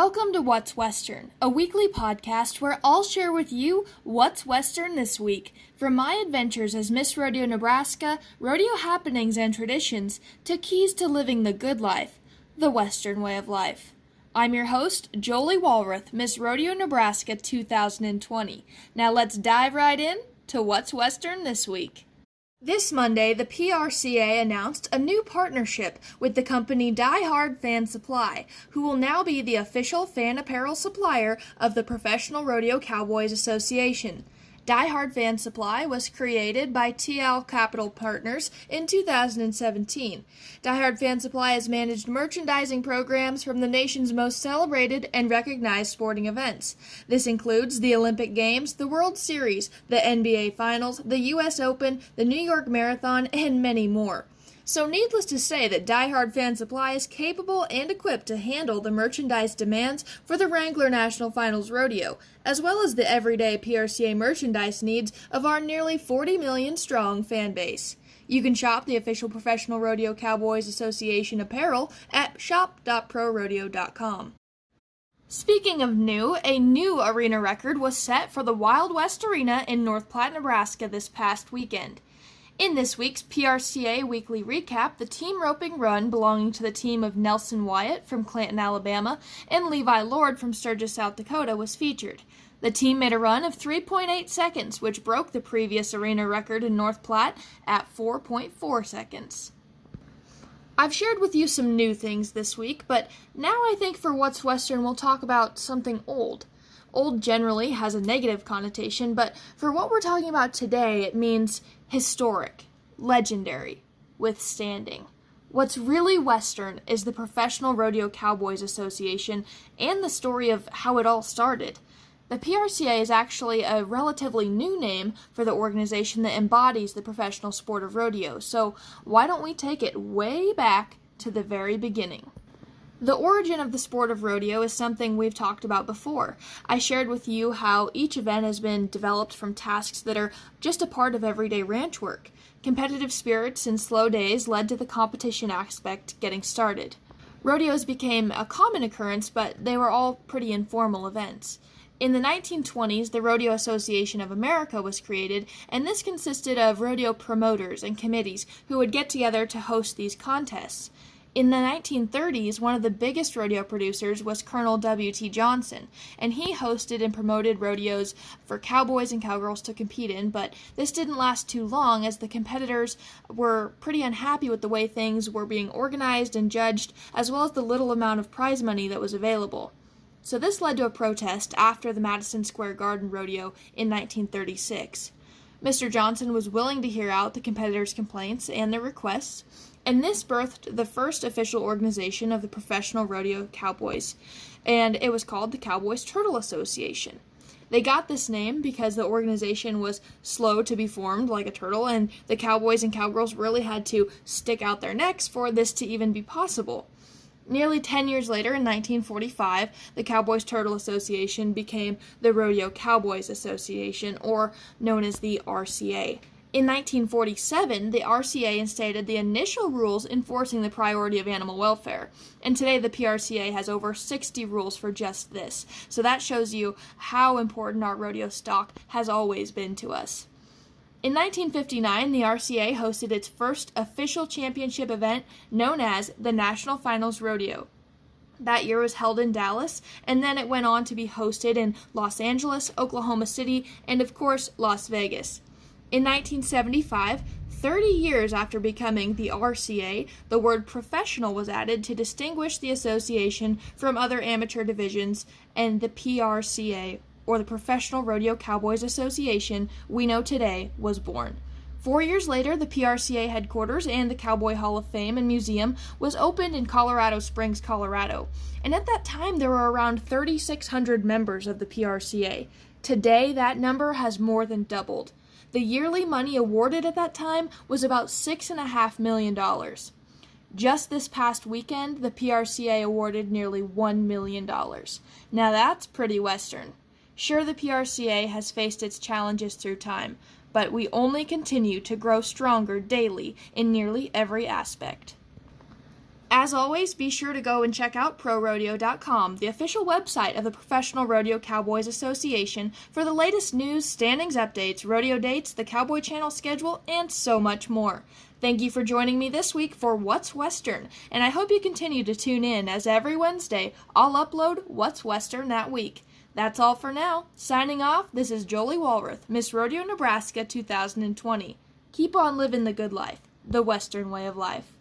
Welcome to What's Western, a weekly podcast where I'll share with you what's Western this week, from my adventures as Miss Rodeo Nebraska, rodeo happenings and traditions, to keys to living the good life, the Western way of life. I'm your host, Jolie Walrath, Miss Rodeo Nebraska 2020. Now let's dive right in to What's Western this week. This Monday, the PRCA announced a new partnership with the company Die Hard Fan Supply, who will now be the official fan apparel supplier of the Professional Rodeo Cowboys Association. Die Hard Fan Supply was created by TL Capital Partners in 2017. Die Hard Fan Supply has managed merchandising programs from the nation's most celebrated and recognized sporting events. This includes the Olympic Games, the World Series, the NBA Finals, the U.S. Open, the New York Marathon, and many more. So, needless to say that Die Hard Fan Supply is capable and equipped to handle the merchandise demands for the Wrangler National Finals Rodeo, as well as the everyday PRCA merchandise needs of our nearly 40 million strong fan base. You can shop the official Professional Rodeo Cowboys Association apparel at shop.prorodeo.com. Speaking of new, a new arena record was set for the Wild West Arena in North Platte, Nebraska this past weekend. In this week's PRCA Weekly Recap, the team roping run belonging to the team of Nelson Wyatt from Clanton, Alabama, and Levi Lord from Sturgis, South Dakota was featured. The team made a run of 3.8 seconds, which broke the previous arena record in North Platte at 4.4 seconds. I've shared with you some new things this week, but now I think for What's Western we'll talk about something old. Old generally has a negative connotation, but for what we're talking about today, it means historic, legendary, withstanding. What's really Western is the Professional Rodeo Cowboys Association and the story of how it all started. The PRCA is actually a relatively new name for the organization that embodies the professional sport of rodeo, so why don't we take it way back to the very beginning? The origin of the sport of rodeo is something we've talked about before. I shared with you how each event has been developed from tasks that are just a part of everyday ranch work. Competitive spirits and slow days led to the competition aspect getting started. Rodeos became a common occurrence, but they were all pretty informal events. In the 1920s, the Rodeo Association of America was created, and this consisted of rodeo promoters and committees who would get together to host these contests. In the 1930s, one of the biggest rodeo producers was Colonel W.T. Johnson, and he hosted and promoted rodeos for cowboys and cowgirls to compete in, but this didn't last too long as the competitors were pretty unhappy with the way things were being organized and judged, as well as the little amount of prize money that was available. So this led to a protest after the Madison Square Garden Rodeo in 1936. Mr. Johnson was willing to hear out the competitors' complaints and their requests, and this birthed the first official organization of the professional rodeo cowboys, and it was called the Cowboys Turtle Association. They got this name because the organization was slow to be formed like a turtle, and the cowboys and cowgirls really had to stick out their necks for this to even be possible. Nearly 10 years later, in 1945, the Cowboys Turtle Association became the Rodeo Cowboys Association, or known as the RCA. In 1947, the RCA instated the initial rules enforcing the priority of animal welfare, and today the PRCA has over 60 rules for just this. So that shows you how important our rodeo stock has always been to us. In 1959, the RCA hosted its first official championship event known as the National Finals Rodeo. That year was held in Dallas, and then it went on to be hosted in Los Angeles, Oklahoma City, and of course, Las Vegas. In 1975, 30 years after becoming the RCA, the word professional was added to distinguish the association from other amateur divisions, and the PRCA, or the Professional Rodeo Cowboys Association, we know today, was born. Four years later, the PRCA headquarters and the Cowboy Hall of Fame and Museum was opened in Colorado Springs, Colorado. And at that time, there were around 3,600 members of the PRCA. Today, that number has more than doubled. The yearly money awarded at that time was about $6.5 million. Just this past weekend, the PRCA awarded nearly $1 million. Now that's pretty Western. Sure, the PRCA has faced its challenges through time, but we only continue to grow stronger daily in nearly every aspect. As always, be sure to go and check out ProRodeo.com, the official website of the Professional Rodeo Cowboys Association, for the latest news, standings updates, rodeo dates, the Cowboy Channel schedule, and so much more. Thank you for joining me this week for What's Western, and I hope you continue to tune in as every Wednesday I'll upload What's Western that week. That's all for now. Signing off, this is Jolie Walrath, Miss Rodeo Nebraska 2020. Keep on living the good life, the Western way of life.